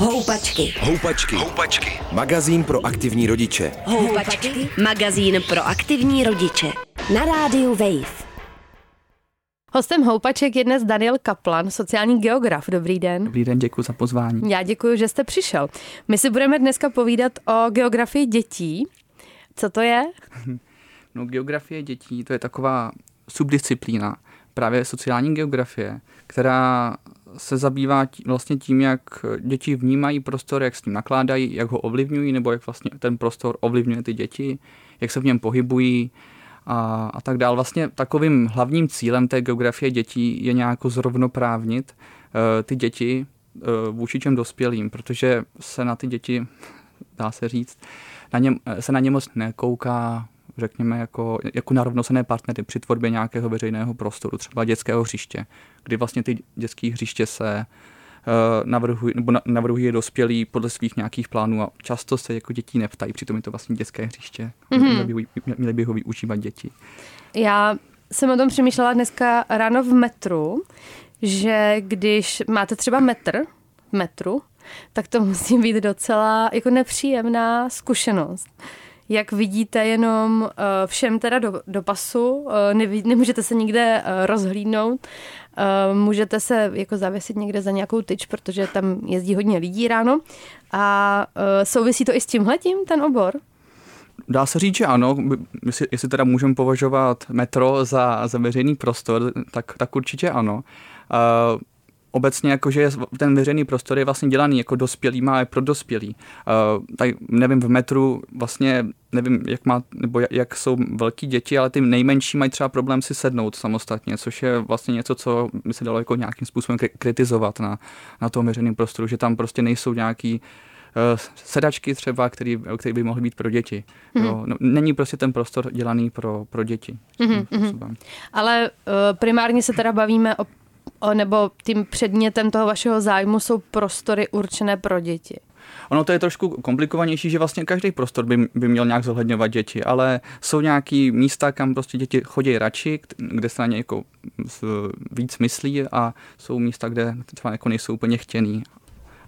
Houpačky. Houpačky. Houpačky. Magazín pro aktivní rodiče. Houpačky. Magazín pro aktivní rodiče. Na rádiu Wave. Hostem Houpaček je dnes Daniel Kaplan, sociální geograf. Dobrý den. Dobrý den, děkuji za pozvání. Já děkuji, že jste přišel. My si budeme dneska povídat o geografii dětí. Co to je? No, geografie dětí, to je taková subdisciplína právě sociální geografie, která se zabývá tí, vlastně tím, jak děti vnímají prostor, jak s ním nakládají, jak ho ovlivňují, nebo jak vlastně ten prostor ovlivňuje ty děti, jak se v něm pohybují a, a tak dál. Vlastně takovým hlavním cílem té geografie dětí je nějak zrovnoprávnit uh, ty děti uh, vůči těm dospělým, protože se na ty děti, dá se říct, na něm, se na ně moc nekouká řekněme, jako, jako na rovnocené partnery při tvorbě nějakého veřejného prostoru, třeba dětského hřiště, kdy vlastně ty dětské hřiště se uh, navrhují, nebo navrhují dospělí podle svých nějakých plánů a často se jako dětí neptají, přitom je to vlastně dětské hřiště. Mm-hmm. Měli, by, měli by ho využívat děti. Já jsem o tom přemýšlela dneska ráno v metru, že když máte třeba metr v metru, tak to musí být docela jako nepříjemná zkušenost jak vidíte jenom uh, všem teda do, do pasu, neví, nemůžete se nikde uh, rozhlídnout, můžete se jako zavěsit někde za nějakou tyč, protože tam jezdí hodně lidí ráno a souvisí to i s tímhletím ten obor? Dá se říct, že ano. Jestli, jestli teda můžeme považovat metro za, za veřejný prostor, tak, tak určitě ano. Uh, obecně jakože ten veřejný prostor je vlastně dělaný jako dospělý, má je pro dospělý. Uh, tak nevím, v metru vlastně nevím, jak, má, nebo jak, jsou velký děti, ale ty nejmenší mají třeba problém si sednout samostatně, což je vlastně něco, co by se dalo jako nějakým způsobem kritizovat na, na tom veřejném prostoru, že tam prostě nejsou nějaký uh, sedačky třeba, který, který by mohly být pro děti. Mm-hmm. Jo, no, není prostě ten prostor dělaný pro, pro děti. Mm-hmm. Ale uh, primárně se teda bavíme o nebo tím předmětem toho vašeho zájmu jsou prostory určené pro děti. Ono to je trošku komplikovanější, že vlastně každý prostor by, by měl nějak zohledňovat děti, ale jsou nějaký místa, kam prostě děti chodí radši, kde se na ně jako víc myslí a jsou místa, kde třeba jako nejsou úplně chtěný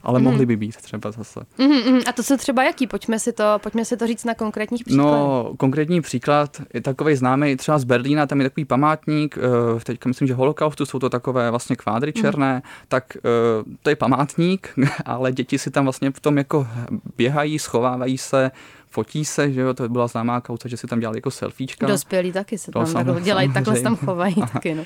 ale mm. mohly by být třeba zase. Mm, mm, a to jsou třeba jaký? Pojďme si to, pojďme si to říct na konkrétních příkladech. No, konkrétní příklad je takový známý třeba z Berlína, tam je takový památník, eh, teďka myslím, že holokaustu, jsou to takové vlastně kvádry mhm. černé, mm. tak eh, to je památník, ale děti si tam vlastně v tom jako běhají, schovávají se, fotí se, že jo, to byla známá kauza, že si tam dělali jako selfiečka. Dospělí taky se tam no, dělají, takhle se tam chovají taky, no.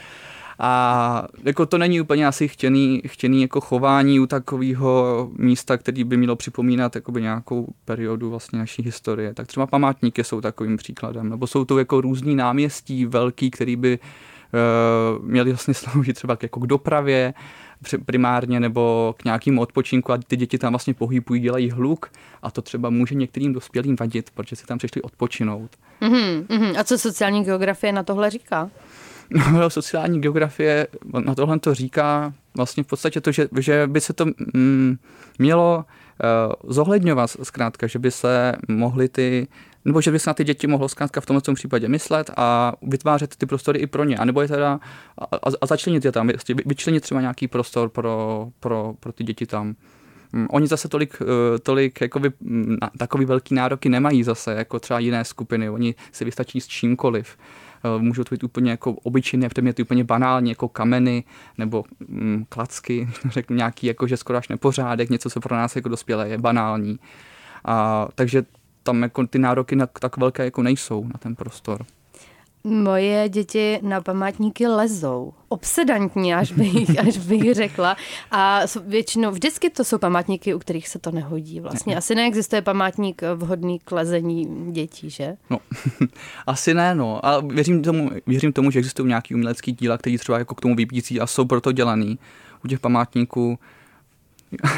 A jako to není úplně asi chtěný, chtěný jako chování u takového místa, který by mělo připomínat nějakou periodu vlastně naší historie. Tak třeba památníky jsou takovým příkladem, nebo jsou to jako různý náměstí velký, který by uh, měli vlastně sloužit třeba jako k dopravě, primárně nebo k nějakému odpočinku a ty děti tam vlastně pohybují, dělají hluk a to třeba může některým dospělým vadit, protože si tam přišli odpočinout. Mm-hmm. A co sociální geografie na tohle říká? No, sociální geografie na tohle to říká vlastně v podstatě to, že, že by se to mm, mělo uh, zohledňovat zkrátka, že by se mohly ty nebo že by se na ty děti mohlo zkrátka v tomto případě myslet a vytvářet ty prostory i pro ně, a nebo je teda a, a začlenit je tam, vyčlenit třeba nějaký prostor pro, pro, pro ty děti tam. Um, oni zase tolik, uh, tolik jakoby, um, takový velký nároky nemají zase, jako třeba jiné skupiny. Oni si vystačí s čímkoliv. Eh, můžou to být úplně jako obyčejné předměty, úplně banální, jako kameny nebo mm, klacky, řeknu nějaký jako, že skoro až nepořádek, něco, co pro nás jako dospělé je banální. A, takže tam jako ty nároky na, tak velké jako nejsou na ten prostor. Moje děti na památníky lezou. Obsedantní, až bych, až bych řekla. A většinou, vždycky to jsou památníky, u kterých se to nehodí vlastně. Asi neexistuje památník vhodný k lezení dětí, že? No, asi ne, no. A věřím tomu, věřím tomu, že existují nějaký umělecký díla, který třeba jako k tomu vybící a jsou proto dělaný. U těch památníků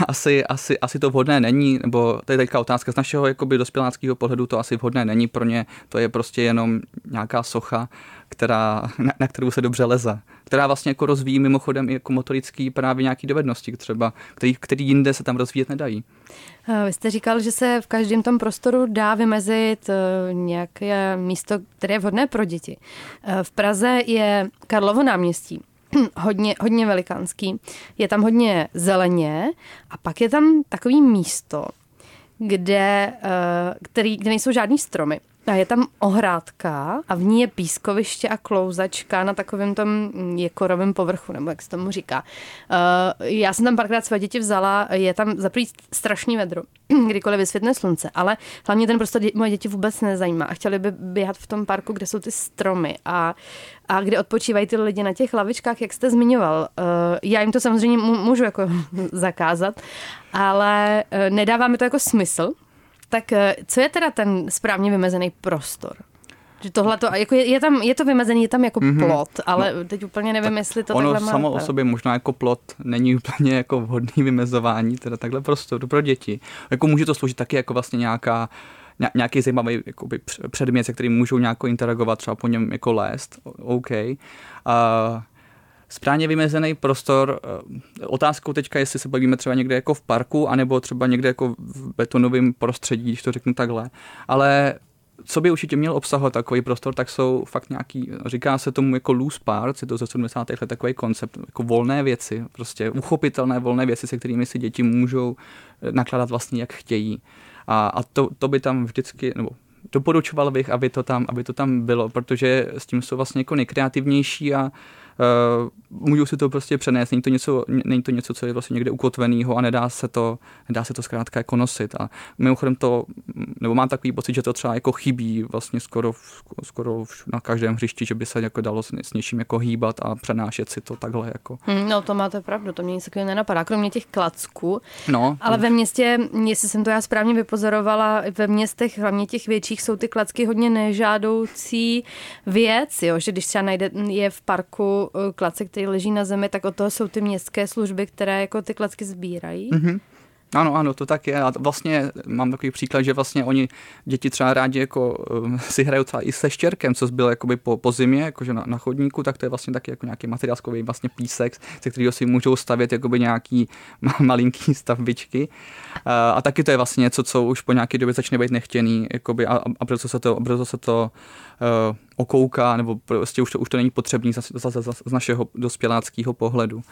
asi, asi, asi to vhodné není, nebo to je teďka otázka z našeho jakoby dospěláckého pohledu, to asi vhodné není pro ně, to je prostě jenom nějaká socha, která, na, na kterou se dobře leze, která vlastně jako rozvíjí mimochodem i jako motorický právě nějaký dovednosti třeba, který, který jinde se tam rozvíjet nedají. Vy jste říkal, že se v každém tom prostoru dá vymezit eh, nějaké místo, které je vhodné pro děti. Eh, v Praze je Karlovo náměstí, hodně, hodně velikánský. Je tam hodně zeleně a pak je tam takový místo, kde, eh, který, kde nejsou žádný stromy. A je tam ohrádka a v ní je pískoviště a klouzačka na takovém tom jekorovém povrchu, nebo jak se tomu říká. Uh, já jsem tam párkrát své děti vzala, je tam zaprý strašný vedro, kdykoliv vysvětne slunce, ale hlavně ten prostě dě, moje děti vůbec nezajímá a chtěli by běhat v tom parku, kde jsou ty stromy a, a kde odpočívají ty lidi na těch lavičkách, jak jste zmiňoval. Uh, já jim to samozřejmě můžu jako zakázat, ale uh, nedává mi to jako smysl, tak eh, co je teda ten správně vymezený prostor? Že tohle to, jako je, je, tam, je to vymezený, je tam jako mm-hmm. plot, ale no, teď úplně nevím, jestli to ono takhle má. samo o sobě možná jako plot není úplně jako vhodný vymezování, teda takhle prostor pro děti. Jako může to sloužit taky jako vlastně nějaká nějaký zajímavý jakoby, předmět, se kterým můžou nějak interagovat, třeba po něm jako lézt, OK. Uh, správně vymezený prostor. Eh, otázkou teďka, jestli se bavíme třeba někde jako v parku, anebo třeba někde jako v betonovém prostředí, když to řeknu takhle. Ale co by určitě měl obsahovat takový prostor, tak jsou fakt nějaký, říká se tomu jako loose parts, je to ze 70. let takový koncept, jako volné věci, prostě uchopitelné volné věci, se kterými si děti můžou eh, nakládat vlastně jak chtějí. A, a to, to by tam vždycky, nebo doporučoval bych, aby to tam, aby to tam bylo, protože s tím jsou vlastně jako nejkreativnější a můžou si to prostě přenést. Není to něco, není to něco co je vlastně někde ukotveného a nedá se to, nedá se to zkrátka jako nosit. A mimochodem to, nebo mám takový pocit, že to třeba jako chybí vlastně skoro, skoro na každém hřišti, že by se jako dalo s, s něčím jako hýbat a přenášet si to takhle. Jako. Hmm, no to máte pravdu, to mě nic takového nenapadá, kromě těch klacků. No, ale ve městě, jestli jsem to já správně vypozorovala, ve městech, hlavně těch větších, jsou ty klacky hodně nežádoucí věc, jo? že když třeba najde je v parku Eh, klace, který leží na zemi, tak od toho jsou ty městské služby, které jako ty klacky sbírají. Mm-hmm. Ano, ano, to tak je. A vlastně mám takový příklad, že vlastně oni, děti třeba rádi jako um, si hrajou třeba i se štěrkem, co zbyl jakoby po, po zimě, jakože na, na, chodníku, tak to je vlastně taky jako nějaký materiálskový vlastně písek, se kterého si můžou stavět jakoby nějaký malinký stavbičky. A, a taky to je vlastně něco, co už po nějaké době začne být nechtěný, jakoby, a, a proto se to, proto se to uh, okouká, nebo prostě už to, už to není potřebný z, z, z, z našeho dospěláckého pohledu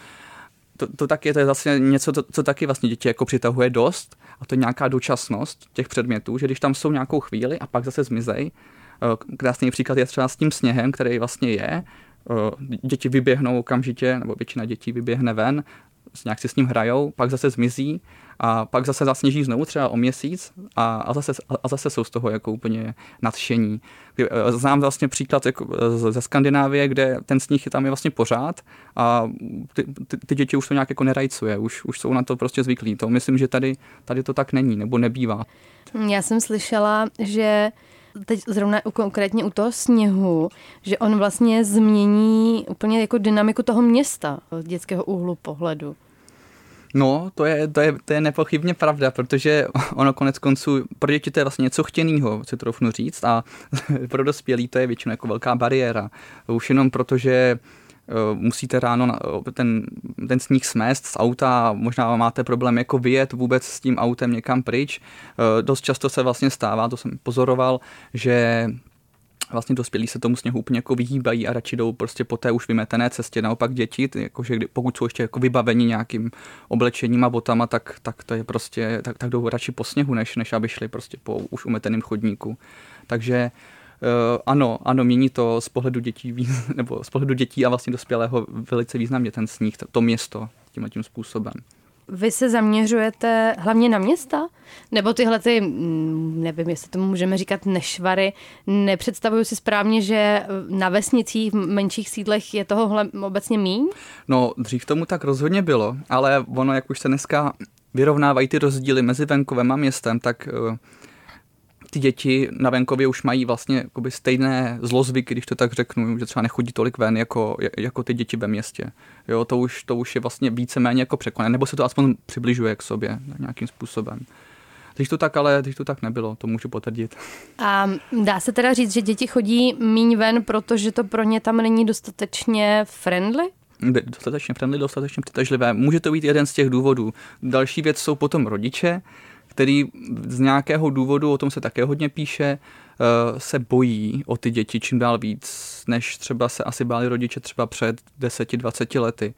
to, to taky to je zase něco, to, co taky vlastně děti jako přitahuje dost a to je nějaká dočasnost těch předmětů, že když tam jsou nějakou chvíli a pak zase zmizej, eh, krásný příklad je třeba s tím sněhem, který vlastně je, eh, děti vyběhnou okamžitě, nebo většina dětí vyběhne ven, nějak si s ním hrajou, pak zase zmizí a pak zase zasněží znovu třeba o měsíc a, a, zase, a zase jsou z toho jako úplně nadšení. Eh, znám vlastně příklad jako ze Skandinávie, kde ten sníh tam je vlastně pořád a ty, ty, ty děti už to nějak jako nerajcuje, už, už jsou na to prostě zvyklí. To myslím, že tady, tady to tak není nebo nebývá. Já jsem slyšela, že teď zrovna konkrétně u toho sněhu, že on vlastně změní úplně jako dynamiku toho města z dětského úhlu pohledu. No, to je, to, je, to je nepochybně pravda, protože ono konec konců, pro děti to je vlastně něco chtěného, si troufnu říct, a pro dospělý to je většinou jako velká bariéra. Už jenom protože eh, musíte ráno ten, ten sníh smést z auta, možná máte problém jako vyjet vůbec s tím autem někam pryč. Eh, dost často se vlastně stává, to jsem pozoroval, že vlastně dospělí se tomu sněhu úplně jako vyhýbají a radši jdou prostě po té už vymetené cestě. Naopak děti, jakože pokud jsou ještě jako vybaveni nějakým oblečením a botama, tak, tak to je prostě, tak, tak jdou radši po sněhu, než, než aby šli prostě po už umeteném chodníku. Takže Uh, ano, ano, mění to z pohledu dětí, nebo z pohledu dětí a vlastně dospělého velice významně ten sníh, to, to město tímhle tím způsobem. Vy se zaměřujete hlavně na města? Nebo tyhle ty, mm, nevím, jestli tomu můžeme říkat nešvary, nepředstavuju si správně, že na vesnicích, v menších sídlech je toho obecně míň? No, dřív tomu tak rozhodně bylo, ale ono, jak už se dneska vyrovnávají ty rozdíly mezi venkovem a městem, tak uh, ty děti na venkově už mají vlastně stejné zlozvyky, když to tak řeknu, že třeba nechodí tolik ven jako, jako ty děti ve městě. Jo, to už, to už je vlastně víceméně jako překonané, nebo se to aspoň přibližuje k sobě nějakým způsobem. Když to tak ale, když to tak nebylo, to můžu potvrdit. A dá se teda říct, že děti chodí míň ven, protože to pro ně tam není dostatečně friendly? Dostatečně friendly, dostatečně přitažlivé. Může to být jeden z těch důvodů. Další věc jsou potom rodiče, který z nějakého důvodu, o tom se také hodně píše, eh, se bojí o ty děti čím dál víc, než třeba se asi báli rodiče třeba před 10-20 lety.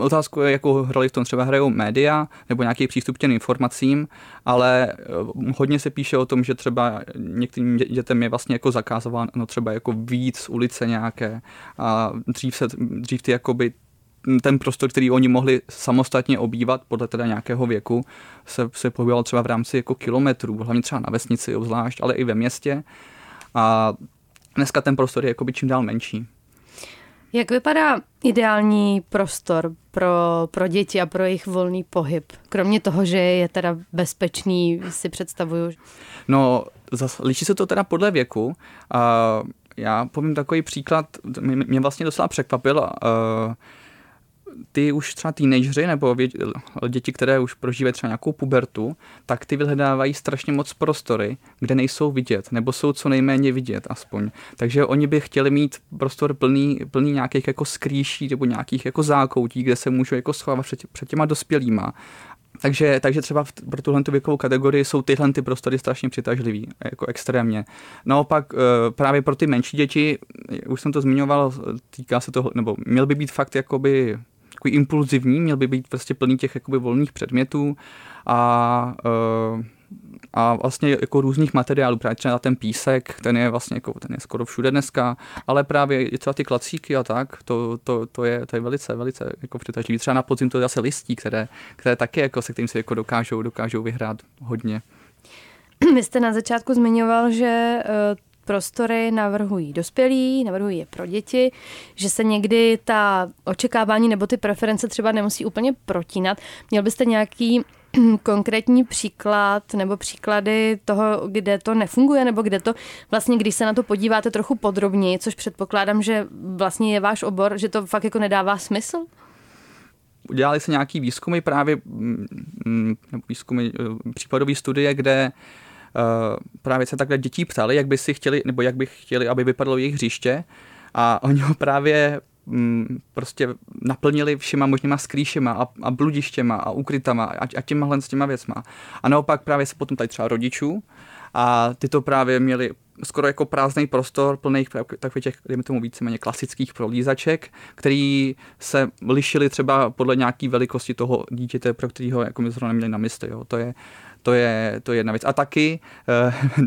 Otázku je, jakou hrali v tom třeba hrajou média nebo nějaký přístup k těm informacím, ale eh, hodně se píše o tom, že třeba některým dětem je vlastně jako zakázováno třeba jako víc ulice nějaké a dřív, se, dřív ty jakoby ten prostor, který oni mohli samostatně obývat podle teda nějakého věku, se, se pohyboval třeba v rámci jako kilometrů, hlavně třeba na vesnici obzvlášť, ale i ve městě. A dneska ten prostor je jakoby čím dál menší. Jak vypadá ideální prostor pro, pro děti a pro jejich volný pohyb? Kromě toho, že je teda bezpečný, si představuju. No, zas, liší se to teda podle věku. A já povím takový příklad, mě vlastně docela překvapil. Uh, ty už třeba teenageři nebo děti, které už prožívají třeba nějakou pubertu, tak ty vyhledávají strašně moc prostory, kde nejsou vidět, nebo jsou co nejméně vidět aspoň. Takže oni by chtěli mít prostor plný, plný nějakých jako skrýší nebo nějakých jako zákoutí, kde se můžou jako schovávat před, před těma dospělýma. Takže, takže třeba pro tuhle věkovou kategorii jsou tyhle ty prostory strašně přitažlivý, jako extrémně. Naopak eh, právě pro ty menší děti, už jsem to zmiňoval, týká se toho, nebo měl by být fakt jakoby takový impulzivní, měl by být prostě plný těch jakoby volných předmětů a uh, a vlastně jako různých materiálů, právě třeba ten písek, ten je vlastně jako, ten je skoro všude dneska, ale právě třeba ty klacíky a tak, to, to, to, je, to je velice, velice jako přitažlivý. Třeba na podzim to je zase listí, které, které taky jako se kterým se jako dokážou, dokážou vyhrát hodně. Vy jste na začátku zmiňoval, že uh prostory navrhují dospělí, navrhují je pro děti, že se někdy ta očekávání nebo ty preference třeba nemusí úplně protínat. Měl byste nějaký konkrétní příklad nebo příklady toho, kde to nefunguje, nebo kde to vlastně, když se na to podíváte trochu podrobněji, což předpokládám, že vlastně je váš obor, že to fakt jako nedává smysl? Udělali se nějaký výzkumy právě, mm, mm, výzkumy, eh, případové studie, kde Eh, právě se takhle dětí ptali, jak by si chtěli, nebo jak by chtěli, aby vypadalo jejich hřiště a oni ho právě mm, prostě naplnili všema možnýma skrýšema a, a bludištěma a ukrytama a, a těma s těma věcma. A naopak právě se potom tady třeba rodičů a ty to právě měli skoro jako prázdný prostor plných takových těch, dejme tomu víceméně klasických prolízaček, který se lišili třeba podle nějaké velikosti toho dítěte, pro kterého jako my zrovna neměli na mysli. Jo. To je to je, to je jedna věc. A taky eh,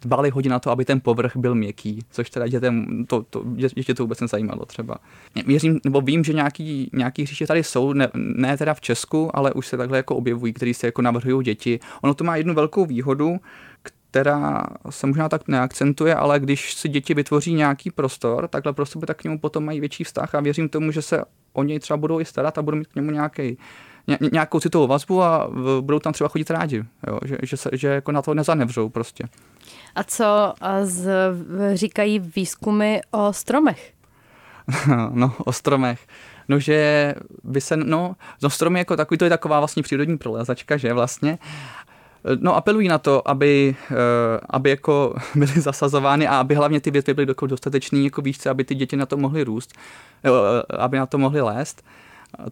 dbali hodně na to, aby ten povrch byl měkký, což teda dětem, to, to, ještě to vůbec nezajímalo třeba. Věřím, nebo vím, že nějaký, nějaký hřiště tady jsou, ne, ne teda v Česku, ale už se takhle jako objevují, který se jako navrhují děti. Ono to má jednu velkou výhodu, která se možná tak neakcentuje, ale když si děti vytvoří nějaký prostor, takhle pro sebe, tak k němu potom mají větší vztah a věřím tomu, že se o něj třeba budou i starat a budou mít k němu nějaký nějakou citovou vazbu a budou tam třeba chodit rádi, jo? Že, že, se, že jako na to nezanevřou prostě. A co z, říkají výzkumy o stromech? no, o stromech. No, že by se, no, no stromy jako takový, to je taková vlastně přírodní prolezačka, že vlastně. No apelují na to, aby, eh, aby jako byly zasazovány a aby hlavně ty větvy byly dostatečný jako výšce, aby ty děti na to mohly růst, eh, aby na to mohly lézt.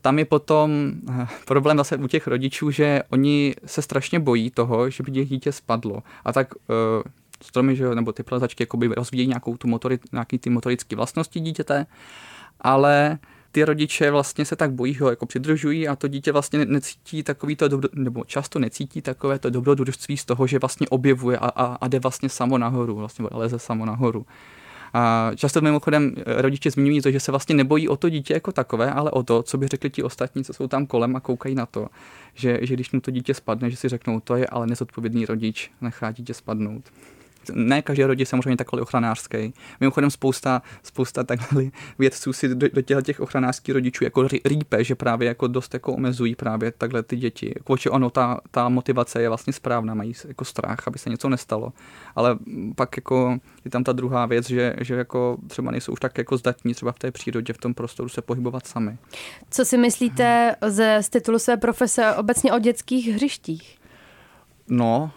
Tam je potom eh, problém zase u těch rodičů, že oni se strašně bojí toho, že by dítě spadlo. A tak stromy, že, nebo ty plezačky jakoby rozvíjí nějakou tu motori, nějaký ty motorické vlastnosti dítěte, ale ty rodiče vlastně se tak bojí, ho jako přidržují a to dítě vlastně necítí takový to dobro, nebo často necítí takové to dobrodružství z toho, že vlastně objevuje a, a, a jde vlastně samo nahoru, vlastně leze samo nahoru. A často mimochodem eh, rodiče zmiňují to, že se vlastně nebojí o to dítě jako takové, ale o to, co by řekli ti ostatní, co jsou tam kolem a koukají na to, že, že když mu to dítě spadne, že si řeknou, to je ale nezodpovědný rodič, nechá dítě spadnout ne každý rodič samozřejmě takový ochranářský. Mimochodem spousta, spousta takhle vědců si do, do těchto těch ochranářských rodičů jako rýpe, že právě jako dost jako omezují právě takhle ty děti. Jako, ono, ta, ta motivace je vlastně správná, mají jako strach, aby se něco nestalo. Ale pak jako je tam ta druhá věc, že, že jako třeba nejsou už tak jako zdatní třeba v té přírodě, v tom prostoru se pohybovat sami. Co si myslíte ze, z titulu své profese obecně o dětských hřištích? No.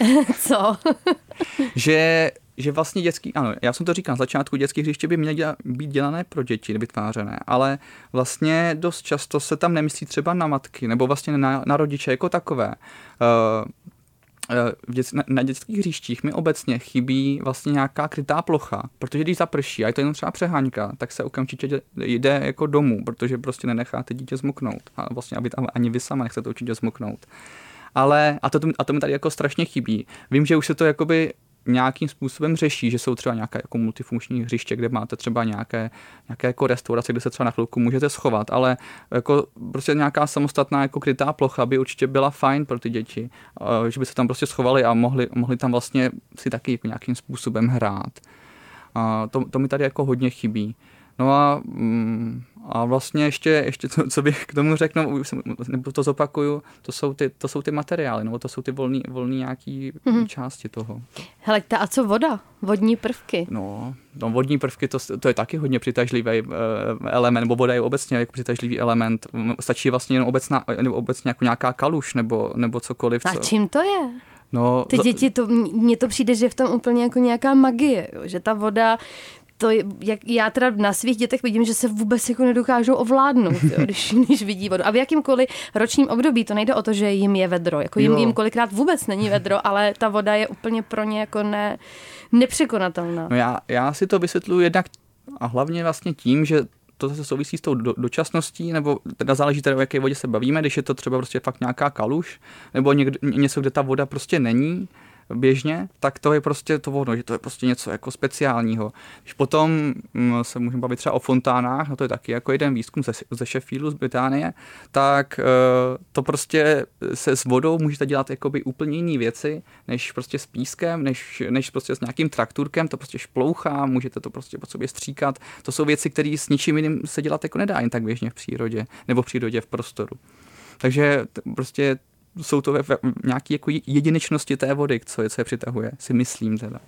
Uh, Co? že že vlastně dětský, ano, já jsem to říkal na začátku, dětské hřiště by měly děla, být dělané pro děti, vytvářené, ale vlastně dost často se tam nemyslí třeba na matky, nebo vlastně na, na rodiče jako takové. Uh, v dět, na, na dětských hřištích mi obecně chybí vlastně nějaká krytá plocha, protože když zaprší a je to jenom třeba přeháňka, tak se okamžitě jde jako domů, protože prostě nenecháte dítě zmoknout a vlastně aby tam ani vy sama nechcete určitě zmoknout. Ale, a to, a to mi tady jako strašně chybí. Vím, že už se to jakoby nějakým způsobem řeší, že jsou třeba nějaké jako multifunkční hřiště, kde máte třeba nějaké, nějaké jako restaurace, kde se třeba na chvilku můžete schovat, ale jako prostě nějaká samostatná jako krytá plocha by určitě byla fajn pro ty děti, že by se tam prostě schovali a mohli, mohli tam vlastně si taky jako nějakým způsobem hrát. To, to mi tady jako hodně chybí. No a, mm, a vlastně ještě, ještě co, co bych k tomu řekl, nebo to zopakuju, to jsou ty, to jsou ty materiály, nebo to jsou ty volný, volný nějaký mm-hmm. části toho. Hele, a co voda? Vodní prvky? No, no vodní prvky, to, to je taky hodně přitažlivý uh, element, nebo voda je obecně jako přitažlivý element. Stačí vlastně jenom obecná, nebo obecně jako nějaká kaluš, nebo, nebo cokoliv. A co... čím to je? No, Ty děti, to, mně to přijde, že je v tom úplně jako nějaká magie, jo? že ta voda to, jak já teda na svých dětech vidím, že se vůbec jako nedokážou ovládnout, jo, když, když vidí vodu. A v jakýmkoliv ročním období to nejde o to, že jim je vedro. Jako jim, jim kolikrát vůbec není vedro, ale ta voda je úplně pro ně jako ne, nepřekonatelná. No já, já si to vysvětluji jednak a hlavně vlastně tím, že to zase souvisí s tou do, dočasností, nebo teda záleží teda, o jaké vodě se bavíme, když je to třeba prostě fakt nějaká kaluš, nebo někde, něco, kde ta voda prostě není, běžně, tak to je prostě to ono, že to je prostě něco jako speciálního. Když potom mm, se můžeme bavit třeba o fontánách, no to je taky jako jeden výzkum ze, ze Sheffieldu z Británie, tak uh, to prostě se s vodou můžete dělat jakoby úplně jiné věci, než prostě s pískem, než, než prostě s nějakým trakturkem, to prostě šplouchá, můžete to prostě po sobě stříkat. To jsou věci, které s ničím jiným se dělat jako nedá jen tak běžně v přírodě, nebo v přírodě v prostoru. Takže prostě jsou to nějaké jako jedinečnosti té vody, co je, co je přitahuje, si myslím teda.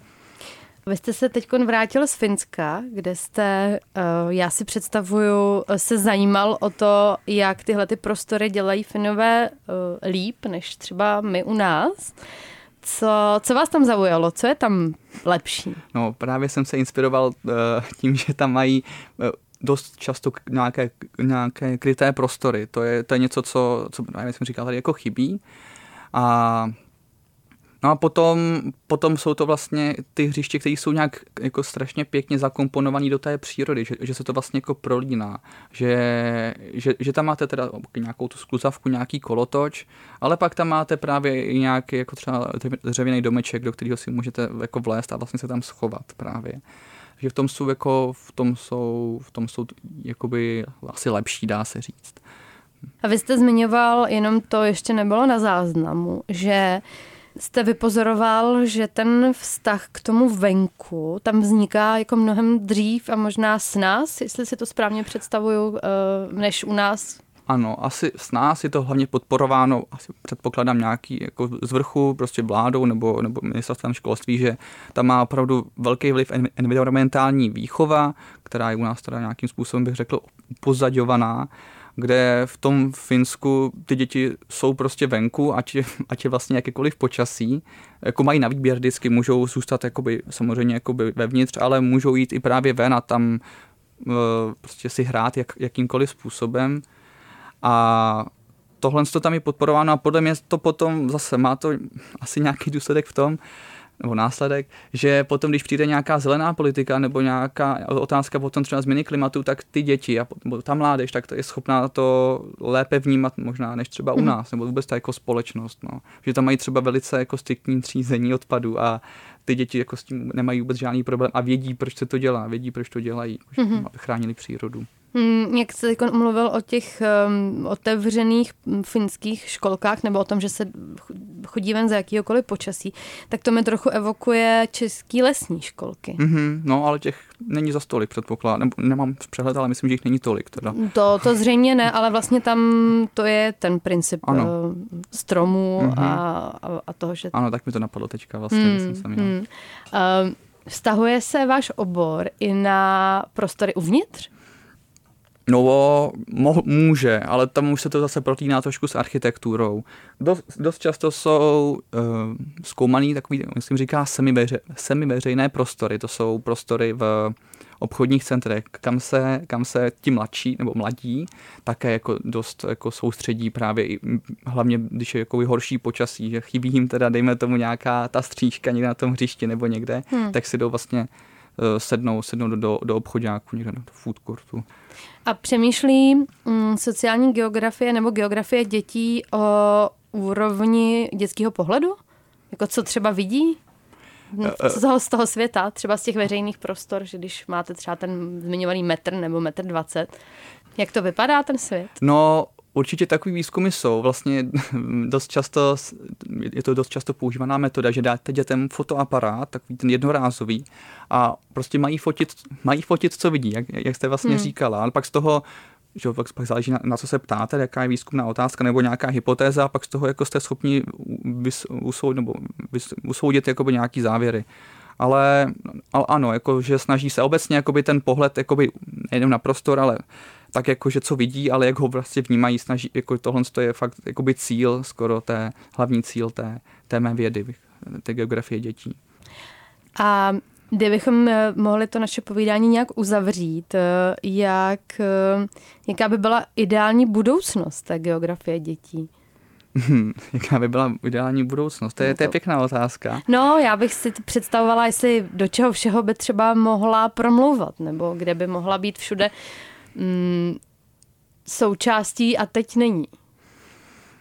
Vy jste se teď vrátil z Finska, kde jste, eh, já si představuju, se zajímal o to, jak tyhle ty prostory dělají Finové eh, líp, než třeba my u nás. Co, co vás tam zaujalo? Co je tam lepší? No právě jsem se inspiroval tím, že tam mají dost často nějaké, nějaké kryté prostory. To je, to je něco, co, co já jsem říkal tady jako chybí. A No a potom, potom jsou to vlastně ty hřiště, které jsou nějak jako strašně pěkně zakomponované do té přírody, že, že se to vlastně jako prolíná, že, že, že tam máte teda nějakou tu skluzavku, nějaký kolotoč, ale pak tam máte právě i nějaký jako třeba dřevěný domeček, do kterého si můžete jako vlézt a vlastně se tam schovat právě že v tom jsou jako, v tom jsou, v tom jsou jakoby asi lepší, dá se říct. A vy jste zmiňoval, jenom to ještě nebylo na záznamu, že jste vypozoroval, že ten vztah k tomu venku tam vzniká jako mnohem dřív a možná s nás, jestli si to správně představuju, eh, než u nás ano, asi s nás je to hlavně podporováno, asi předpokládám nějaký jako z vrchu, prostě vládou nebo, nebo ministerstvem školství, že tam má opravdu velký vliv environmentální výchova, která je u nás teda nějakým způsobem, bych řekl, pozaďovaná, kde v tom Finsku ty děti jsou prostě venku, ať je, ať je vlastně jakékoliv počasí, jako mají na výběr vždycky, můžou zůstat jakoby, samozřejmě jakoby vevnitř, ale můžou jít i právě ven a tam uh, prostě si hrát jak, jakýmkoliv způsobem a tohle to tam je podporováno a podle mě to potom zase má to asi nějaký důsledek v tom, nebo následek, že potom, když přijde nějaká zelená politika nebo nějaká otázka potom třeba změny klimatu, tak ty děti a ta mládež, tak to je schopná to lépe vnímat možná než třeba u mhm. nás, nebo vůbec ta jako společnost. No. Že tam mají třeba velice jako striktní třízení odpadu a ty děti jako s tím nemají vůbec žádný problém a vědí, proč se to dělá, vědí, proč to dělají, mm-hmm. aby chránili přírodu. Hmm, jak jste mluvil o těch um, otevřených finských školkách nebo o tom, že se chodí ven za jakýkoliv počasí, tak to mi trochu evokuje český lesní školky. Mm-hmm, no, ale těch není za stolik, předpoklad. Nebo, nemám přehled, ale myslím, že jich není tolik. Teda. To, to zřejmě ne, ale vlastně tam to je ten princip ano. Uh, stromů mm-hmm. a, a, a toho, že... Ano, tak mi to napadlo teďka vlastně, mm, jsem se měl. Mm. Uh, vztahuje se váš obor i na prostory uvnitř? No, mo- může, ale tam už se to zase protíná trošku s architekturou. Dost, dost často jsou uh, zkoumaný takový, myslím, říká semiveře, semiveřejné prostory. To jsou prostory v obchodních centrech, kam se, kam se ti mladší nebo mladí také jako dost jako soustředí právě i, hlavně když je jako horší počasí, že chybí jim teda dejme tomu nějaká ta stříčka někde na tom hřišti nebo někde, hmm. tak si jdou vlastně uh, sednou, sednou do, do, do obchodáku, někde do food courtu. A přemýšlí mm, sociální geografie nebo geografie dětí o úrovni dětského pohledu? Jako co třeba vidí? z toho, z toho světa, třeba z těch veřejných prostor, že když máte třeba ten zmiňovaný metr nebo metr dvacet, jak to vypadá ten svět? No, Určitě takový výzkumy jsou. Vlastně dost často, je to dost často používaná metoda, že dáte dětem fotoaparát, takový ten jednorázový, a prostě mají fotit, mají fotit co vidí, jak, jak jste vlastně hmm. říkala. Ale pak z toho že pak, pak záleží na, na co se ptáte, jaká je výzkumná otázka nebo nějaká hypotéza a pak z toho jako jste schopni vys, usoudit, nebo vys, usoudit jakoby nějaký závěry. Ale, ale ano, jako, že snaží se obecně jakoby ten pohled jakoby, nejenom na prostor, ale tak jako, že co vidí, ale jak ho vlastně vnímají, snaží, jako tohle je fakt jakoby cíl, skoro té, hlavní cíl té, té mé vědy, té geografie dětí. A Kdybychom eh, mohli to naše povídání nějak uzavřít, eh, jak, eh, jaká by byla ideální budoucnost té geografie dětí? Hmm, jaká by byla ideální budoucnost? To je, to je pěkná otázka. No, já bych si představovala, jestli do čeho všeho by třeba mohla promlouvat, nebo kde by mohla být všude mm, součástí a teď není.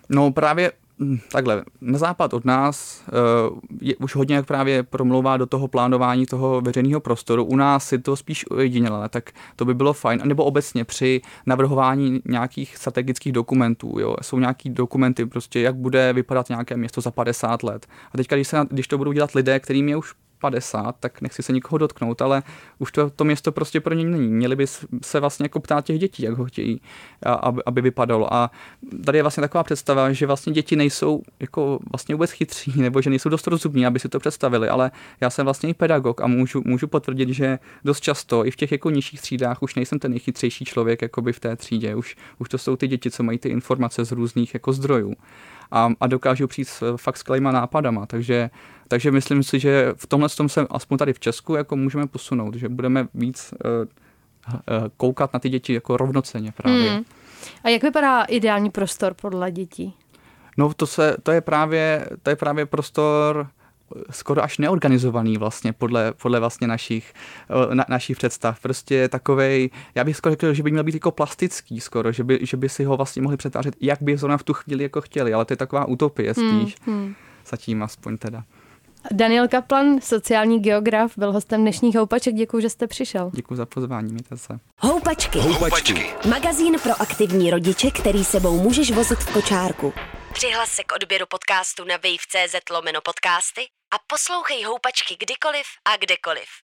No právě Hm, takhle, na západ od nás uh, je už hodně právě promlouvá do toho plánování toho veřejného prostoru. U nás si to spíš ojedinělé, tak to by bylo fajn. Nebo obecně při navrhování nějakých strategických dokumentů. Jo. Jsou nějaký dokumenty, prostě jak bude vypadat nějaké město za 50 let. A teďka, když, se, když to budou dělat lidé, kterým je už 50, tak nechci se nikoho dotknout, ale už to, to město prostě pro ně není. Měli by se vlastně jako ptát těch dětí, jak ho chtějí, aby, aby vypadalo. A tady je vlastně taková představa, že vlastně děti nejsou jako vlastně vůbec chytří, nebo že nejsou dost rozumní, aby si to představili, ale já jsem vlastně i pedagog a můžu, můžu potvrdit, že dost často i v těch jako nižších třídách už nejsem ten nejchytřejší člověk jako by v té třídě. Už, už to jsou ty děti, co mají ty informace z různých jako zdrojů a, a dokážou přijít s fakt skvělýma nápadama. Takže, takže myslím si, že v tomhle tom se aspoň tady v Česku jako můžeme posunout, že budeme víc uh, uh, koukat na ty děti jako rovnoceně právě. Hmm. A jak vypadá ideální prostor podle dětí? No to, se, to, je právě, to je právě prostor skoro až neorganizovaný vlastně podle, podle vlastně našich, eh, na, našich představ. Prostě takovej, já bych skoro řekl, že by měl být jako plastický skoro, že by, že by si ho vlastně mohli přetvářet, jak by zrovna v tu chvíli jako chtěli, ale to je taková utopie hmm, spíš. Hmm, hmm. Zatím aspoň teda. Daniel Kaplan, sociální geograf, byl hostem dnešních Houpaček. Děkuji, že jste přišel. Děkuji za pozvání, mějte se. Houpačky. Houpačky. Magazín pro aktivní rodiče, který sebou můžeš vozit v kočárku. Přihlas se k odběru podcastu na wave.cz lomeno podcasty a poslouchej Houpačky kdykoliv a kdekoliv.